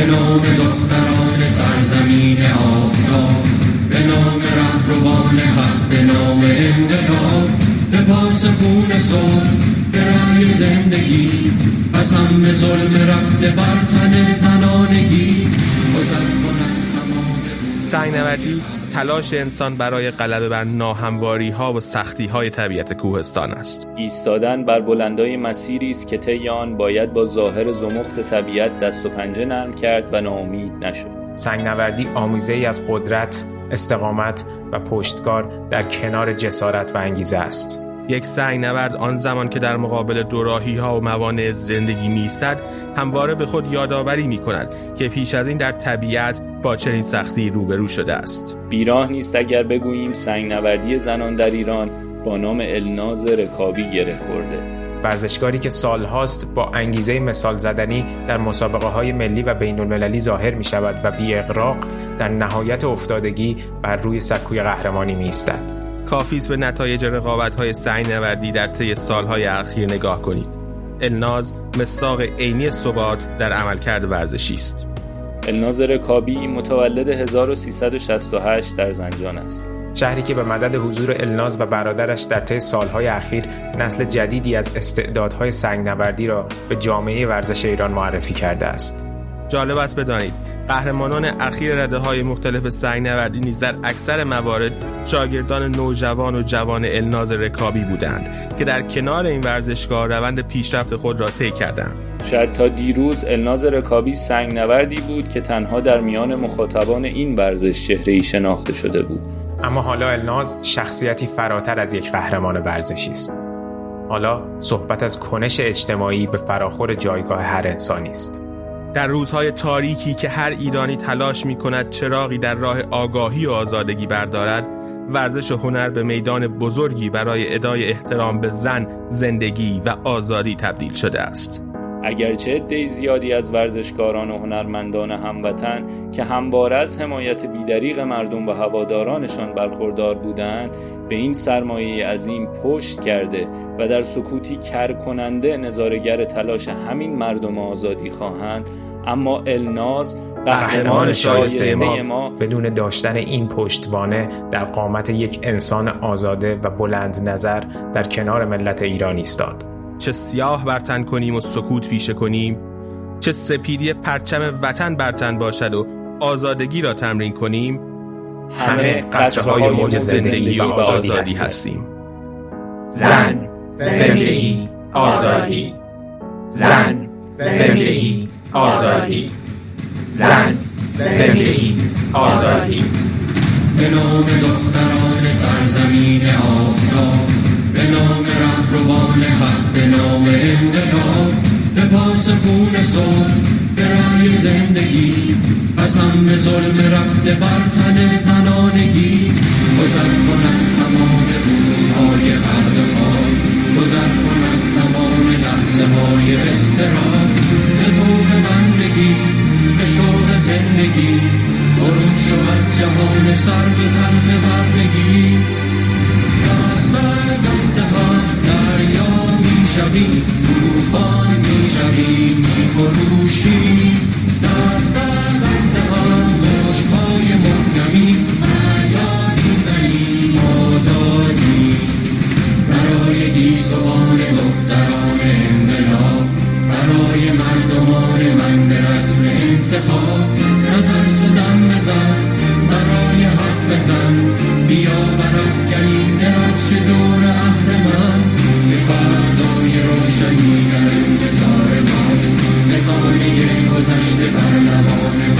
به نام دختران سرزمین آفتاب به نام رهروان حق به نام انقلاب لباس خون صبح به رای زندگی قسم به ظلم رفته بر تن زنانگی. سنگنوردی تلاش انسان برای غلبه بر ناهمواری ها و سختی های طبیعت کوهستان است. ایستادن بر بلندای مسیری است که طی آن باید با ظاهر زمخت طبیعت دست و پنجه نرم کرد و ناامید نشد. سنگنوردی آمیزه ای از قدرت، استقامت و پشتکار در کنار جسارت و انگیزه است. یک سنگ نورد آن زمان که در مقابل دوراهی ها و موانع زندگی میستد همواره به خود یادآوری می کند که پیش از این در طبیعت با چنین سختی روبرو شده است بیراه نیست اگر بگوییم سنگ نوردی زنان در ایران با نام الناز رکابی گره خورده ورزشکاری که سالهاست با انگیزه مثال زدنی در مسابقه های ملی و بین المللی ظاهر می شود و بی اقراق در نهایت افتادگی بر روی سکوی قهرمانی می ایستد. کافیست به نتایج رقابت های سنگ نوردی در طی سالهای اخیر نگاه کنید. الناز مصداق عینی ثبات در عملکرد ورزشی است. الناز رکابی متولد 1368 در زنجان است. شهری که به مدد حضور الناز و برادرش در طی سالهای اخیر نسل جدیدی از استعدادهای سنگنوردی را به جامعه ورزش ایران معرفی کرده است. جالب است بدانید قهرمانان اخیر رده های مختلف سنگ نوردی نیز در اکثر موارد شاگردان نوجوان و جوان الناز رکابی بودند که در کنار این ورزشگاه روند پیشرفت خود را طی کردند. شاید تا دیروز الناز رکابی سنگ نوردی بود که تنها در میان مخاطبان این ورزش چهره ای شناخته شده بود. اما حالا الناز شخصیتی فراتر از یک قهرمان ورزشی است. حالا صحبت از کنش اجتماعی به فراخور جایگاه هر انسانی است. در روزهای تاریکی که هر ایرانی تلاش می کند چراغی در راه آگاهی و آزادگی بردارد ورزش و هنر به میدان بزرگی برای ادای احترام به زن، زندگی و آزادی تبدیل شده است. اگرچه عده زیادی از ورزشکاران و هنرمندان هموطن که همواره از حمایت بیدریق مردم و هوادارانشان برخوردار بودند به این سرمایه عظیم پشت کرده و در سکوتی کر کننده نظارگر تلاش همین مردم آزادی خواهند اما الناز قهرمان شایسته ما, ما بدون داشتن این پشتوانه در قامت یک انسان آزاده و بلند نظر در کنار ملت ایران ایستاد. چه سیاه برتن کنیم و سکوت پیشه کنیم چه سپیدی پرچم وطن برتن باشد و آزادگی را تمرین کنیم همه قطره های موج زندگی و آزادی هستیم. زن زندگی آزادی. زن زندگی آزادی. زن زندگی آزادی. به نام دختران سرزمین آفتاب نام رهروان حق به نام انقلاب لباس خون صبح برای زندگی. قسم به ظلم رفته بر تن زنانگی. گذر کن از تمام روزهای قرد خواب. گذر کن از تمام لحظه های استراب ز به بندگی به شوق زندگی. برون شو از جهان سرد و تلخ بردگی. می شوی توفان می شوی می فروشی دست بر دست هم مشتهای محکمی فریاد می‌زنی آزادی. برای گیسوان دختران انقلاب برای مردمان من به رسم انتخاب. نترس و دم بزن. شنیدن انتظار ماست. نسخانه گذشته بر لبان